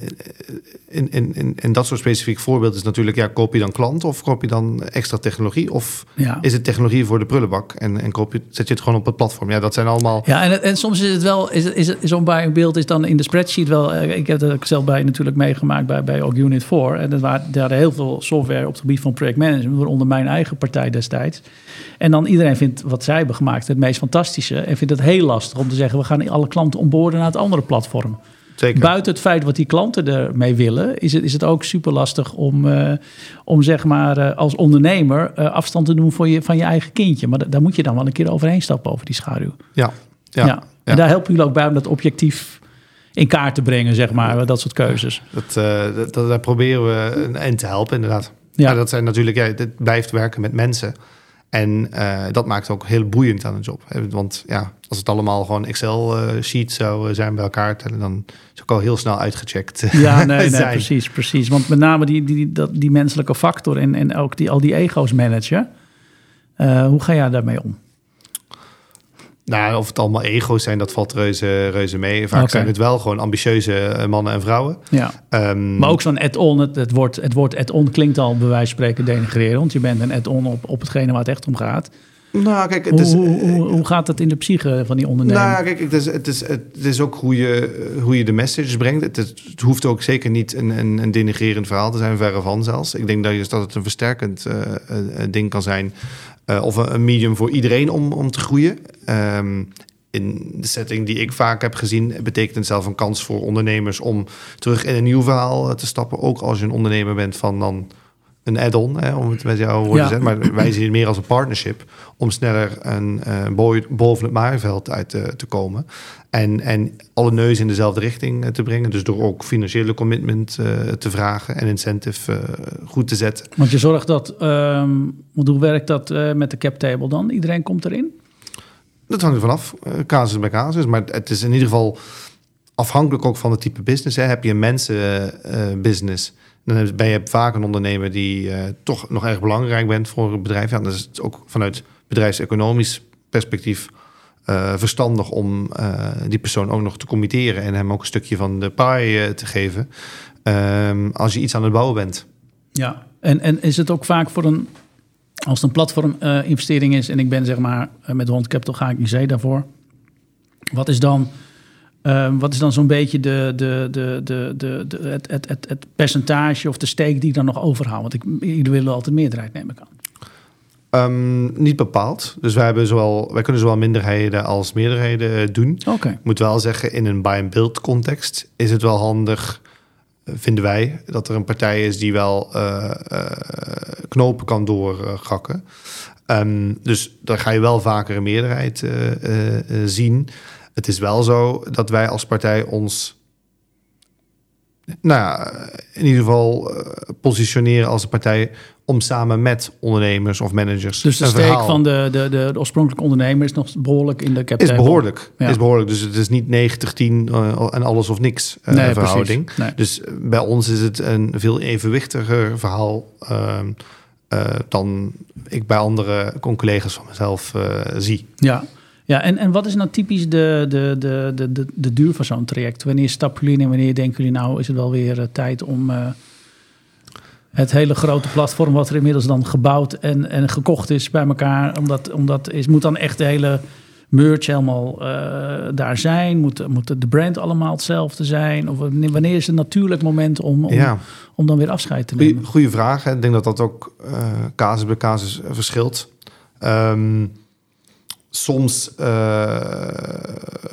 in, in, in dat soort specifiek voorbeeld is natuurlijk, ja, koop je dan klant of koop je dan extra technologie? Of ja. is het technologie voor de prullenbak en, en koop je, zet je het gewoon op het platform? Ja, dat zijn allemaal... Ja, en, en soms is het wel, is, is, zo'n buy-and-build is dan in de spreadsheet wel, ik heb het zelf bij natuurlijk meegemaakt bij, bij ook Unit 4. En dat waren, daar heel veel software op het gebied van projectmanagement, waaronder mijn eigen partij destijds. En dan iedereen vindt wat zij hebben gemaakt het meest fantastische en vindt het heel lastig om te zeggen, we gaan alle klanten onboorden naar het andere platform. Zeker. Buiten het feit wat die klanten ermee willen, is het, is het ook super lastig om, uh, om zeg maar uh, als ondernemer uh, afstand te doen voor je, van je eigen kindje. Maar daar moet je dan wel een keer overheen stappen over die schaduw. Ja, ja, ja. En daar helpen jullie ook bij om dat objectief in kaart te brengen, zeg maar, dat soort keuzes. Dat, dat, dat, daar proberen we een eind te helpen, inderdaad. Ja. ja. dat zijn natuurlijk, ja, het blijft werken met mensen. En uh, dat maakt ook heel boeiend aan de job. Want ja, als het allemaal gewoon Excel-sheet zou zijn bij elkaar tellen, dan is ook al heel snel uitgecheckt. Ja, nee, [laughs] nee precies, precies. Want met name die, die, die, die menselijke factor en, en ook die, al die ego's managen. Uh, hoe ga jij daarmee om? Nou, of het allemaal ego's zijn, dat valt reuze, reuze mee. Vaak zijn het wel gewoon ambitieuze eh, mannen en vrouwen. Ja. Um, maar ook zo'n add-on, het, het, woord, het woord add-on klinkt al bij wijze van spreken denigreren. Want je bent een add-on op, op hetgene waar het echt om gaat. Nou, kijk, het is, hoe, hoe, hoe, gaat het in de psyche van die ondernemer? Nou, kijk, het is, het is, het is ook hoe je, hoe je de messages brengt. Het, het hoeft ook zeker niet een, een, een, denigrerend verhaal te zijn, verre van zelfs. Ik denk dat, dat het een versterkend uh, ding kan zijn uh, of een medium voor iedereen om, om te groeien. Um, in de setting die ik vaak heb gezien, betekent het zelf een kans voor ondernemers om terug in een nieuw verhaal eh, te stappen. Ook als je een ondernemer bent van dan een add-on, om het met jou woorden te zeggen. Maar wij zien het meer als een partnership om sneller een, uh, boven het maaiveld uit te, te, komen. En, en alle neus in dezelfde richting te brengen. Dus door ook financiële commitment uh, te vragen en incentive goed te zetten. Want je zorgt dat, um, hoe werkt dat met de cap table dan? Iedereen komt erin? Dat hangt er vanaf, casus bij casus. Maar het is in ieder geval afhankelijk ook van het type business. Hè. Heb je een mensenbusiness dan ben je vaak een ondernemer die uh, toch nog erg belangrijk bent voor een bedrijf. Ja, dan is het ook vanuit bedrijfseconomisch perspectief uh, verstandig om uh, die persoon ook nog te committeren en hem ook een stukje van de paai te geven. Um, als je iets aan het bouwen bent. Ja, en, en is het ook vaak voor een, als het een platform-investering is en ik ben zeg maar met Hond Capital ga ik in zee daarvoor. Wat is dan Ehm, wat is dan zo'n beetje de, de, de, de, de, de, het, het, het, het, percentage of de steek die ik dan nog overhoud? Want ik, jullie willen altijd meerderheid nemen kan. Um, niet bepaald. Dus wij, hebben zowel, wij kunnen zowel minderheden als meerderheden eh, doen. Okay. Ik moet wel zeggen, in een buy-and-build context is het wel handig, eh, vinden wij, dat er een partij is die wel uh, uh, knopen kan doorgakken. Um, dus dan ga je wel vaker een meerderheid zien. Het is wel zo dat wij als partij ons, nou ja, in ieder geval uh, positioneren als een partij om samen met ondernemers of managers. Dus de steek van de, de, de, de, oorspronkelijke ondernemer is nog behoorlijk in de cap. Is behoorlijk. Ja. Is behoorlijk. Dus het is niet 90-10 uh, en alles of niks uh, nee, verhouding. Nee. Dus bij ons is het een veel evenwichtiger verhaal. Ehm, dan ik bij andere collega's van mezelf zie. Ja, ja, en, en wat is nou typisch de, de, de, de, de, de duur van zo'n traject? Wanneer stappen jullie en wanneer denken jullie nou is het wel weer uh, tijd om uh, het hele grote platform wat er inmiddels dan gebouwd en, en gekocht is bij elkaar, omdat, omdat is, moet dan echt de hele merch helemaal uh, daar zijn? Moet, moet de brand allemaal hetzelfde zijn? Of wanneer is het natuurlijk moment om, om, ja. om dan weer afscheid te nemen? Goeie vraag. Hè. Ik denk dat dat ook casus bij casus verschilt. Um, soms uh,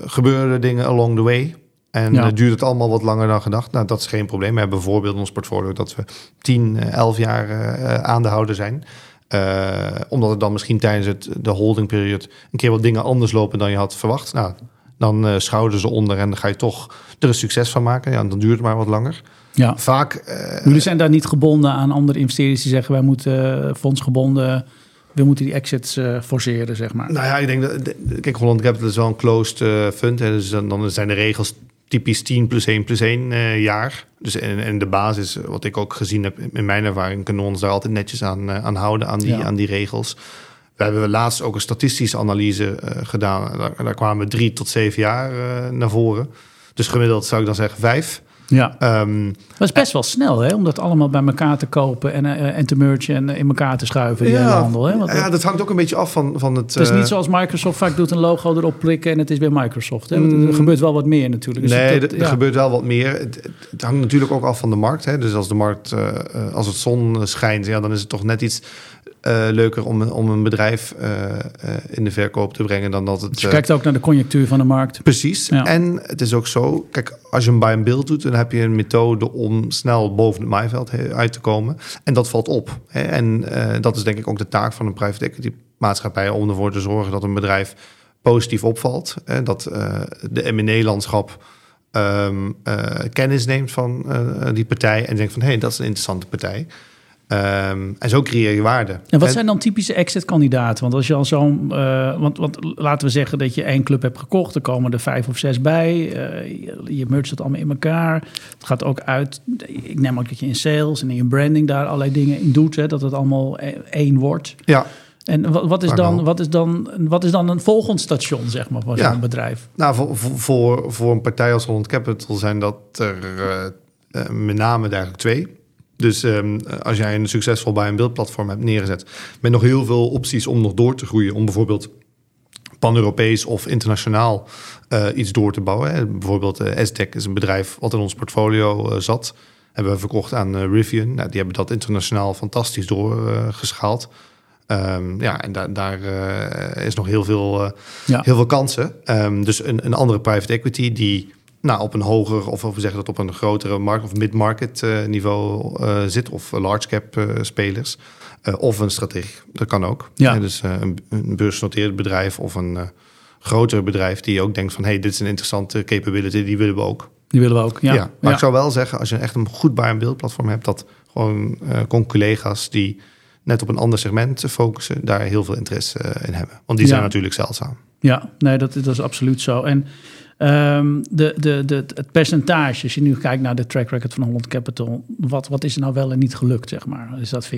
gebeuren er dingen along the way. En ja. duurt het allemaal wat langer dan gedacht. Nou, dat is geen probleem. We hebben bijvoorbeeld in ons portfolio dat we 10, 11 eh, jaar uh, aandeelhouder zijn. Uh, omdat het dan misschien tijdens het, de holdingperiode een keer wat dingen anders lopen dan je had verwacht. Nou, dan uh, schouden ze onder en dan ga je toch er een succes van maken. Ja, dan duurt het maar wat langer. Ja. Vaak. Jullie zijn daar niet gebonden aan andere investeerders die zeggen wij moeten fondsgebonden we moeten die exits uh, forceren, zeg maar. Nou ja, ik denk dat... Kijk, Holland Capital is wel een closed uh, fund. Hè, dus dan, dan, zijn de regels typisch 10 plus 1 plus 1 uh, jaar. Dus en, en, de basis, wat ik ook gezien heb in mijn ervaring... kunnen we ons daar altijd netjes aan, aan houden, aan die, ja. aan die regels. We hebben laatst ook een statistische analyse gedaan. Daar, daar, kwamen drie tot zeven jaar naar voren. Dus gemiddeld zou ik dan zeggen vijf. Ja. Um, dat is best wel snel, hè? Om dat allemaal bij elkaar te kopen en, uh, en te mergen en in elkaar te schuiven, die ja, handel. Hè? Want ja, dat hangt ook een beetje af van, van het... Het is niet zoals Microsoft vaak doet, een logo erop prikken en het is weer Microsoft. Hè? Mm, er gebeurt wel wat meer natuurlijk. Dus nee, dat, er gebeurt wel wat meer. Het, het, hangt natuurlijk ook af van de markt. Hè? Dus als de markt, uh, als het zon schijnt, ja, dan is het toch net iets leuker om, om een bedrijf uh, uh, in de verkoop te brengen dan dat het. Dus je kijkt ook naar de conjunctuur van de markt. Precies. Ja. En het is ook zo, kijk, als je een buy and build doet, dan heb je een methode om snel boven het maaiveld uit te komen. En dat valt op. Hè? En dat is denk ik ook de taak van een private equity maatschappij om ervoor te zorgen dat een bedrijf positief opvalt. Hè? Dat de M&A-landschap um, kennis neemt van die partij en denkt van hé, hey, dat is een interessante partij. Ehm, en zo creëer je waarde. En wat zijn dan typische exit-kandidaten? Want als je al zo'n. eh, want, want laten we zeggen dat je één club hebt gekocht, er komen er vijf of zes bij. eh, je, je mergt het allemaal in elkaar. Het gaat ook uit. Ik neem ook dat je in sales en in je branding daar allerlei dingen in doet, hè, dat het allemaal e- één wordt. Ja, En wat, wat, is dan, wat, is dan, wat is dan een volgend station, zeg maar, voor Ja. zo'n bedrijf? nou, voor, voor- voor, een partij als Holland Capital zijn dat er eh, met name eigenlijk twee. Dus ehm, als jij een succesvol bij een beeldplatform hebt neergezet, met nog heel veel opties om nog door te groeien, om bijvoorbeeld pan-Europees of internationaal eh, iets door te bouwen. Hè. Bijvoorbeeld SDEC is een bedrijf wat in ons portfolio eh, zat. Hebben we verkocht aan Rivian. Nou, die hebben dat internationaal fantastisch doorgeschaald. Ehm ja, en daar, daar is nog heel veel, Ja. heel veel kansen. Ehm, dus een, een andere private equity die nou, op een hoger, of we zeggen dat op een grotere markt of mid-market eh, niveau eh, zit, of large cap eh, spelers, of een strategie. Dat kan ook. Ja. Dus een, een beursgenoteerd bedrijf of een groter bedrijf die ook denkt van hey, dit is een interessante capability, die willen we ook. Die willen we ook. Ja, Ja, maar ik zou wel zeggen, als je echt een goed buy- en beeldplatform hebt, dat gewoon collega's die net op een ander segment focussen, daar heel veel interesse in hebben. Want die zijn natuurlijk zeldzaam. Ja, nee, dat, dat is absoluut zo. En ehm, de, de, de, het percentage, als je nu kijkt naar de track record van Holland Capital, wat, wat is er nou wel en niet gelukt, zeg maar? Is dat 50-50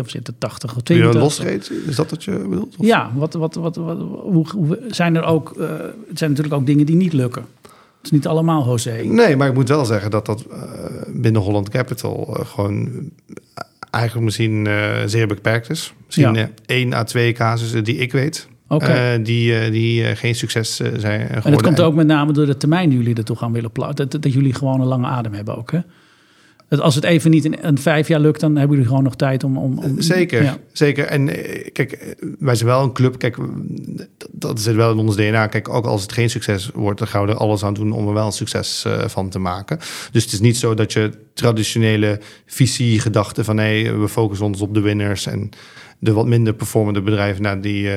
of zit het 80 of Wil 20? je een losreed? Is dat wat je bedoelt? Of- Ja, wat, wat, wat, wat, hoe, hoe, zijn er ook, eh, het zijn natuurlijk ook dingen die niet lukken. Het is niet allemaal José. Nee, maar ik moet wel zeggen dat dat eh, binnen Holland Capital eh, gewoon eigenlijk misschien zeer beperkt is. Misschien Ja. één à twee casussen die ik weet, Eh, die, eh, die eh, geen succes zijn geworden. En dat komt ook met name door de termijn die jullie ertoe gaan willen plaatsen. Dat, dat jullie gewoon een lange adem hebben ook, hè? Dat als het even niet in een vijf jaar lukt, dan hebben jullie gewoon nog tijd om... om, om Zeker, Ja. zeker. En kijk, wij zijn wel een club. Kijk, dat- dat zit wel in ons DNA. Kijk, ook als het geen succes wordt, dan gaan we er alles aan doen om er wel een succes van te maken. Dus het is niet zo dat je traditionele visie, gedachte van hé, we focussen ons op de winners en de wat minder performende bedrijven, nou, die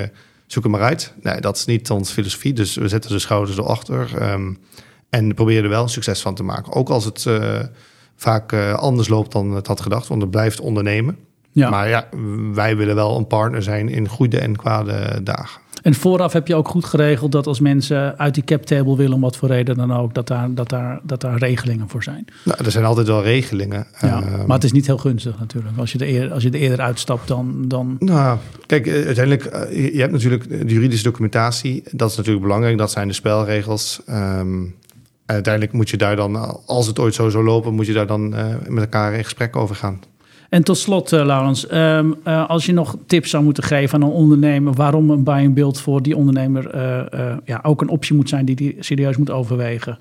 eh, zoeken maar uit. Nee, dat is niet onze filosofie. Dus we zetten de schouders erachter ehm, en proberen er wel succes van te maken. Ook als het eh, vaak eh, anders loopt dan het had gedacht, want het blijft ondernemen. Ja. Maar ja, wij willen wel een partner zijn in goede en kwade dagen. En vooraf heb je ook goed geregeld dat als mensen uit die cap table willen, om wat voor reden dan ook, dat daar, dat daar, dat daar regelingen voor zijn. Nou, er zijn altijd wel regelingen. Ja. Ehm, maar het is niet heel gunstig natuurlijk. Als je er eerder, als je er eerder uitstapt, dan. dan Nou, kijk, eh, uiteindelijk, eh, je hebt natuurlijk de juridische documentatie. Dat is natuurlijk belangrijk. Dat zijn de spelregels. Ehm, uiteindelijk moet je daar dan, als het ooit zo zou lopen, moet je daar dan eh, met elkaar in gesprek over gaan. En tot slot, eh, Laurens, ehm, eh, als je nog tips zou moeten geven aan een ondernemer waarom een buy and build voor die ondernemer eh, ja, ook een optie moet zijn die die serieus moet overwegen.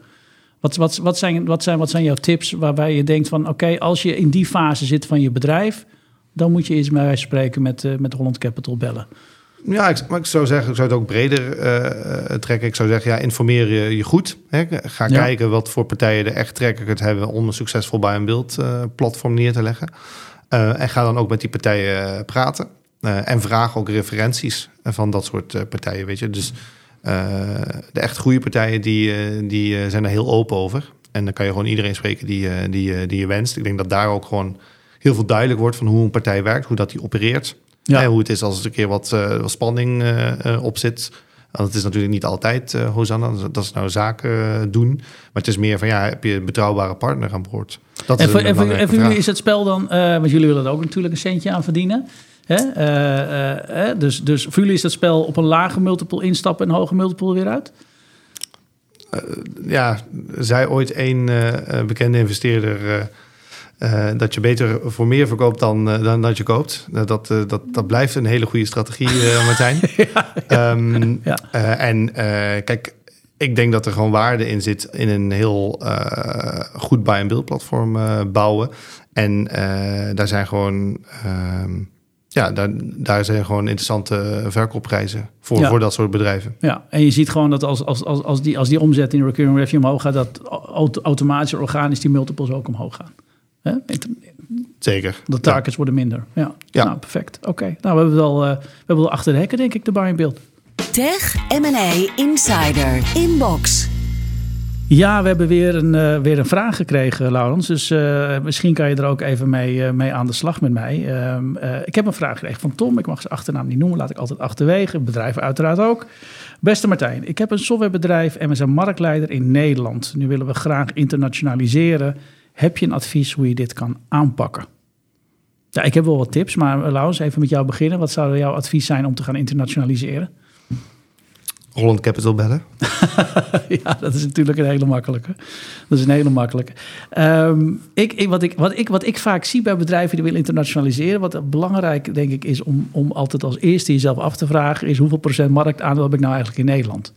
Wat, wat, wat, zijn, wat, zijn, wat zijn jouw tips waarbij je denkt van oké, als je in die fase zit van je bedrijf, dan moet je eens bij wijze van spreken met, met Holland Capital bellen. Ja, ik, maar ik zou zeggen, ik zou het ook breder trekken. Ik zou zeggen, ja, informeer je, je goed. Hè? Ga Ja. kijken wat voor partijen er echt track record hebben om een succesvol and build eh, platform neer te leggen. Eh, en ga dan ook met die partijen eh, praten. Eh, en vraag ook referenties van dat soort partijen, weet je. Dus de echt goede partijen, die, die zijn er heel open over. En dan kan je gewoon iedereen spreken die, die, die je wenst. Ik denk dat daar ook gewoon heel veel duidelijk wordt van hoe een partij werkt, hoe dat die opereert. Ja. Hoe het is als er een keer wat, wat spanning op zit. Want het is natuurlijk niet altijd, eh Hosanna, dat is nou zaken eh, doen. Maar het is meer van, ja, heb je een betrouwbare partner aan boord? Dat En is voor, en voor, en voor jullie is het spel dan, eh, want jullie willen er ook natuurlijk een centje aan verdienen. Hè? Dus, dus voor jullie is het spel op een lage multiple instappen en een hoge multiple weer uit? Ja, zei ooit een eh, bekende investeerder... eh, eh, dat je beter voor meer verkoopt dan, eh, dan dat je koopt. Nou, dat, eh, dat, dat blijft een hele goede strategie, eh [laughs] Martijn. Ehm, Ja. eh, en eh, kijk, ik denk dat er gewoon waarde in zit in een heel eh, goed buy and build platform eh, bouwen. En eh, daar zijn gewoon, ehm, ja, daar, daar zijn gewoon interessante verkoopprijzen voor, Ja. voor dat soort bedrijven. Ja, en je ziet gewoon dat als, als, als, als, die, als die omzet in recurring revenue omhoog gaat, dat auto- automatisch organisch die multiples ook omhoog gaan. Hè? Zeker. De targets worden minder. Ja, Ja. Nou, perfect. Oké, nou we hebben het al, eh, we hebben wel achter de hekken, denk ik, de buy and build. Tech M&A Insider Inbox. Ja, we hebben weer een, uh, weer een vraag gekregen, Laurens. Dus uh, misschien kan je er ook even mee, uh, mee aan de slag met mij. Ehm, ik heb een vraag gekregen van Tom. Ik mag zijn achternaam niet noemen, laat ik altijd achterwege. Bedrijven uiteraard ook. Beste Martijn, ik heb een softwarebedrijf en we zijn marktleider in Nederland. Nu willen we graag internationaliseren. Heb je een advies hoe je dit kan aanpakken? Ja, ik heb wel wat tips, maar Laurens, even met jou beginnen. Wat zou jouw advies zijn om te gaan internationaliseren? Holland Capital bellen? [laughs] ja, dat is natuurlijk een hele makkelijke. Dat is een hele makkelijke. Um, ik, ik, wat, ik, wat, ik, wat ik vaak zie bij bedrijven die willen internationaliseren, wat belangrijk denk ik is om, om altijd als eerste jezelf af te vragen, is hoeveel procent marktaandeel heb ik nou eigenlijk in Nederland?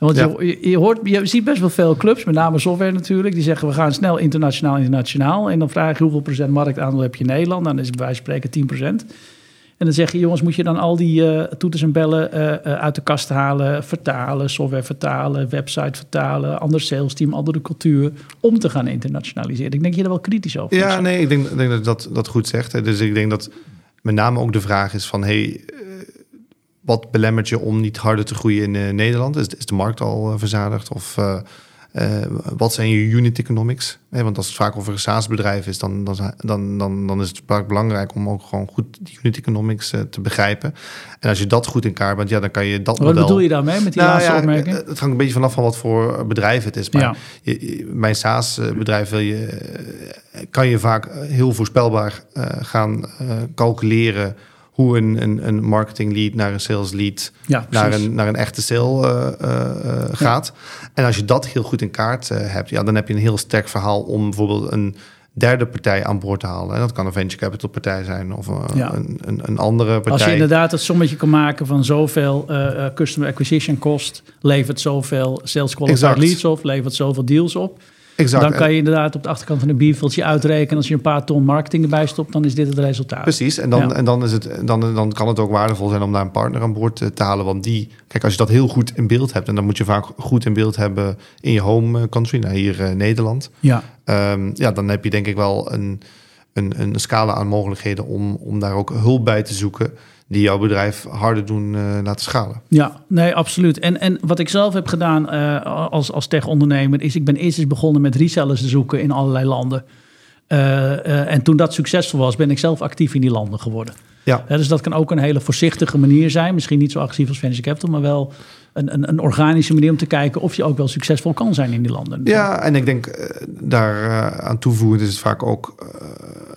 Want je, je, hoort, je ziet best wel veel clubs, met name software natuurlijk, die zeggen we gaan snel internationaal, internationaal. En dan vraag je hoeveel procent marktaandeel heb je in Nederland? Dan is het bij wijze van spreken 10 procent. En dan zeg je, jongens, moet je dan al die uh, toeters en bellen uh, uh, uit de kast halen, vertalen, software vertalen, website vertalen, ander sales team, andere cultuur, om te gaan internationaliseren. Ik denk je er wel kritisch over. Ja, nee, ik denk, denk dat dat, dat goed zegt. Hè. Dus ik denk dat met name ook de vraag is van, hey, wat belemmert je om niet harder te groeien in Nederland? Is, is de markt al verzadigd of uh, wat zijn je unit economics? want als het vaak over een SaaS-bedrijf is, dan, dan, dan, dan, dan is het vaak belangrijk om ook gewoon goed die unit economics uh, te begrijpen. En als je dat goed in kaart bent, ja, dan kan je dat Wat model... bedoel je daarmee met die nou, laatste ja, opmerking? Het hangt een beetje vanaf van wat voor bedrijf het is. Maar ja. je, SaaS-bedrijf wil je, kan je vaak heel voorspelbaar uh, gaan calculeren hoe een, een, een marketing lead naar een sales lead ja, naar, een, naar een echte sale uh, uh, gaat. En als je dat heel goed in kaart hebt, ja, dan heb je een heel sterk verhaal om bijvoorbeeld een derde partij aan boord te halen. En dat kan een venture capital partij zijn of ja. een, een, een, andere partij. Als je inderdaad het sommetje kan maken van zoveel customer acquisition cost, levert zoveel sales qualified leads op, levert zoveel deals op. Exact. Dan kan je inderdaad op de achterkant van een bierveldje uitrekenen. Als je een paar ton marketing erbij stopt, dan is dit het resultaat. Precies. En dan, en dan, is het, dan, dan kan het ook waardevol zijn om daar een partner aan boord te halen. Want die, kijk, als je dat heel goed in beeld hebt, en dan moet je vaak goed in beeld hebben in je home country, nou hier uh, Nederland. Ja. Um, ja, dan heb je denk ik wel een, een, een scala aan mogelijkheden om, om daar ook hulp bij te zoeken die jouw bedrijf harder doen uh, laten schalen. Ja, nee, absoluut. En, en wat ik zelf heb gedaan uh, als, als tech-ondernemer... is ik ben eerst eens begonnen met resellers te zoeken in allerlei landen. Uh, en toen dat succesvol was, ben ik zelf actief in die landen geworden. Ja. dus dat kan ook een hele voorzichtige manier zijn. Misschien niet zo agressief als Venture Capital, maar wel een, een, een, organische manier om te kijken of je ook wel succesvol kan zijn in die landen. Ja, en ik denk uh, daar uh, aan toevoegend is het vaak ook,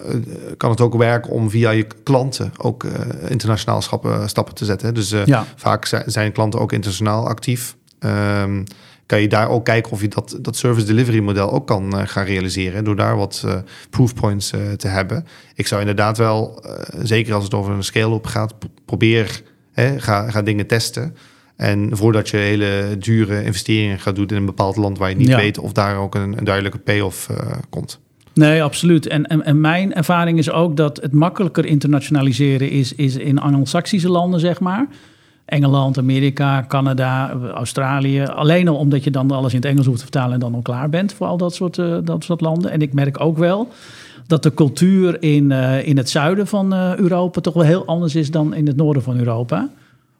uh, kan het ook werken om via je klanten ook internationaal stappen, stappen te zetten. Dus ja. vaak zijn, zijn, klanten ook internationaal actief. Um, kan je daar ook kijken of je dat, dat service delivery model ook kan gaan realiseren. Door daar wat uh, proof points uh, te hebben. Ik zou inderdaad wel, zeker als het over een scale-up gaat, probeer, hè, ga, ga dingen testen. En voordat je hele dure investeringen gaat doen in een bepaald land waar je niet weet of daar ook een, een duidelijke payoff uh, komt. Nee, absoluut. En, en, en, mijn ervaring is ook dat het makkelijker internationaliseren is, is in Anglo-Saxische landen, zeg maar. Engeland, Amerika, Canada, Australië. Alleen al omdat je dan alles in het Engels hoeft te vertalen en dan al klaar bent voor al dat soort, uh, dat soort landen. En ik merk ook wel dat de cultuur in, uh, in het zuiden van uh, Europa toch wel heel anders is dan in het noorden van Europa.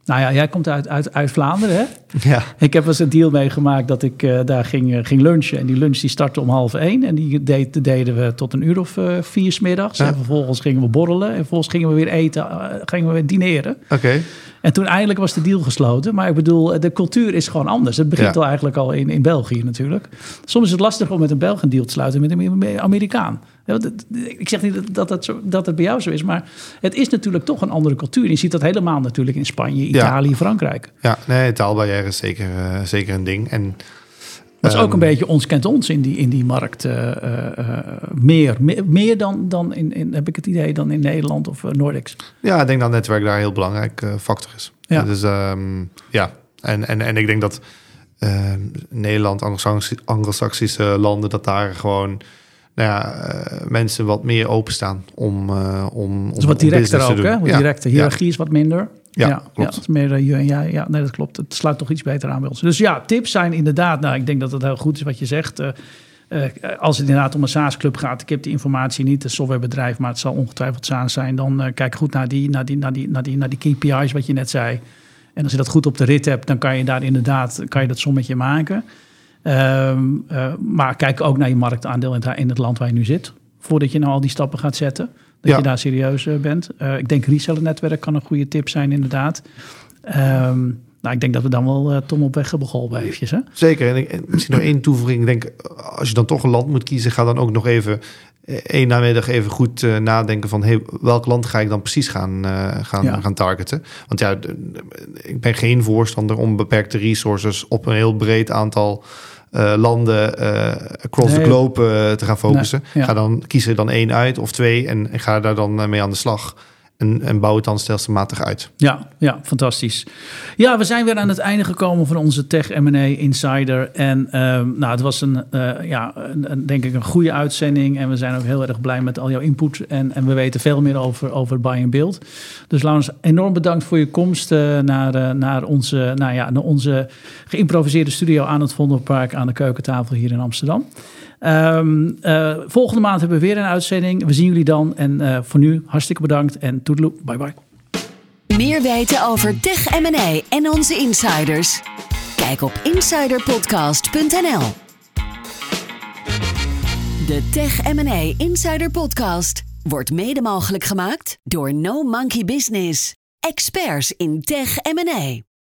Nou ja, jij komt uit, uit, uit Vlaanderen, hè? Ja. Ik heb eens een deal meegemaakt dat ik uh, daar ging, uh, ging lunchen. En die lunch die startte om half één. En die deed, deden we tot een uur of uh, vier smiddags. Ja. En vervolgens gingen we borrelen. En vervolgens gingen we weer eten, gingen we weer dineren. Oké. En toen eindelijk was de deal gesloten. Maar ik bedoel, de cultuur is gewoon anders. Het begint ja. al eigenlijk al in, in België natuurlijk. Soms is het lastig om met een Belg een deal te sluiten met een Amerikaan. Ik zeg niet dat, dat, zo, dat het bij jou zo is, maar het is natuurlijk toch een andere cultuur. Je ziet dat helemaal natuurlijk in Spanje, Italië, ja. Frankrijk. Ja, nee, taalbarrière is zeker, uh, zeker een ding. En dat is ook een ehm, beetje ons kent ons in die, in die markt. Uh, uh, meer, meer, meer, dan, dan in, in, heb ik het idee, dan in Nederland of Nordics. Ja, ik denk dat netwerk daar een heel belangrijk factor is. Ja. Dus um, ja, en, en, en ik denk dat ehm, Nederland, Anglo-Saxische landen, dat daar gewoon nou ja, uh, mensen wat meer openstaan om, uh, om, dus wat directer ook, hè? Wat ja. directer. Hiërarchie ja. is wat minder. Ja, ja klopt. Is meer uh, ja, ja, nee, dat klopt. Het sluit toch iets beter aan bij ons. Dus ja, tips zijn inderdaad, nou, ik denk dat het heel goed is wat je zegt. Uh, als het inderdaad om een SaaS-club gaat, ik heb die informatie niet, een softwarebedrijf, maar het zal ongetwijfeld SaaS zijn, dan kijk goed naar die, naar, die, naar, die, naar, die, naar die KPI's, wat je net zei. En als je dat goed op de rit hebt, dan kan je daar inderdaad kan je dat sommetje maken. Ehm, eh, maar kijk ook naar je marktaandeel in het, in het land waar je nu zit. Voordat je nou al die stappen gaat zetten. Dat Ja. je daar serieus eh, bent. Eh, ik denk reseller-netwerk kan een goede tip zijn, inderdaad. Ehm, nou, ik denk dat we dan wel Tom op weg hebben geholpen eventjes. Hè? Zeker. En, ik- en misschien nog één toevoeging. Ik denk, als je dan toch een land moet kiezen, ga dan ook nog even één namiddag even goed nadenken van hey, welk land ga ik dan precies gaan, eh, gaan, Ja. gaan targeten. Want ja, ik ben geen voorstander om beperkte resources op een heel breed aantal eh, landen eh, across Nee. the globe eh, te gaan focussen. Nee, ja. Ga dan kies er dan één uit of twee en, en ga daar dan mee aan de slag. En, en bouw het dan stelselmatig uit. Ja, ja, fantastisch. Ja, we zijn weer aan het einde gekomen van onze Tech M&A Insider. En ehm, nou, het was een, eh, ja, een, denk ik een goede uitzending. En we zijn ook heel erg blij met al jouw input. En, en we weten veel meer over, over Buy and Build. Dus Laurens, enorm bedankt voor je komst eh, naar, eh, naar, onze, nou ja, naar onze geïmproviseerde studio aan het Vondelpark aan de keukentafel hier in Amsterdam. Ehm, eh, volgende maand hebben we weer een uitzending. We zien jullie dan. En eh, voor nu hartstikke bedankt en toedeloe. Bye bye. Meer weten over Tech M&A en onze insiders? Kijk op insiderpodcast.nl. De Tech M&A Insider Podcast wordt mede mogelijk gemaakt door No Monkey Business. Experts in Tech M&A.